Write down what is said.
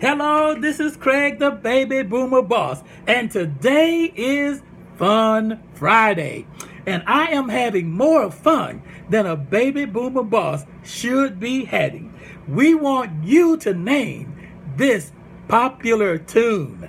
Hello, this is Craig, the baby boomer boss, and today is Fun Friday. And I am having more fun than a baby boomer boss should be having. We want you to name this popular tune.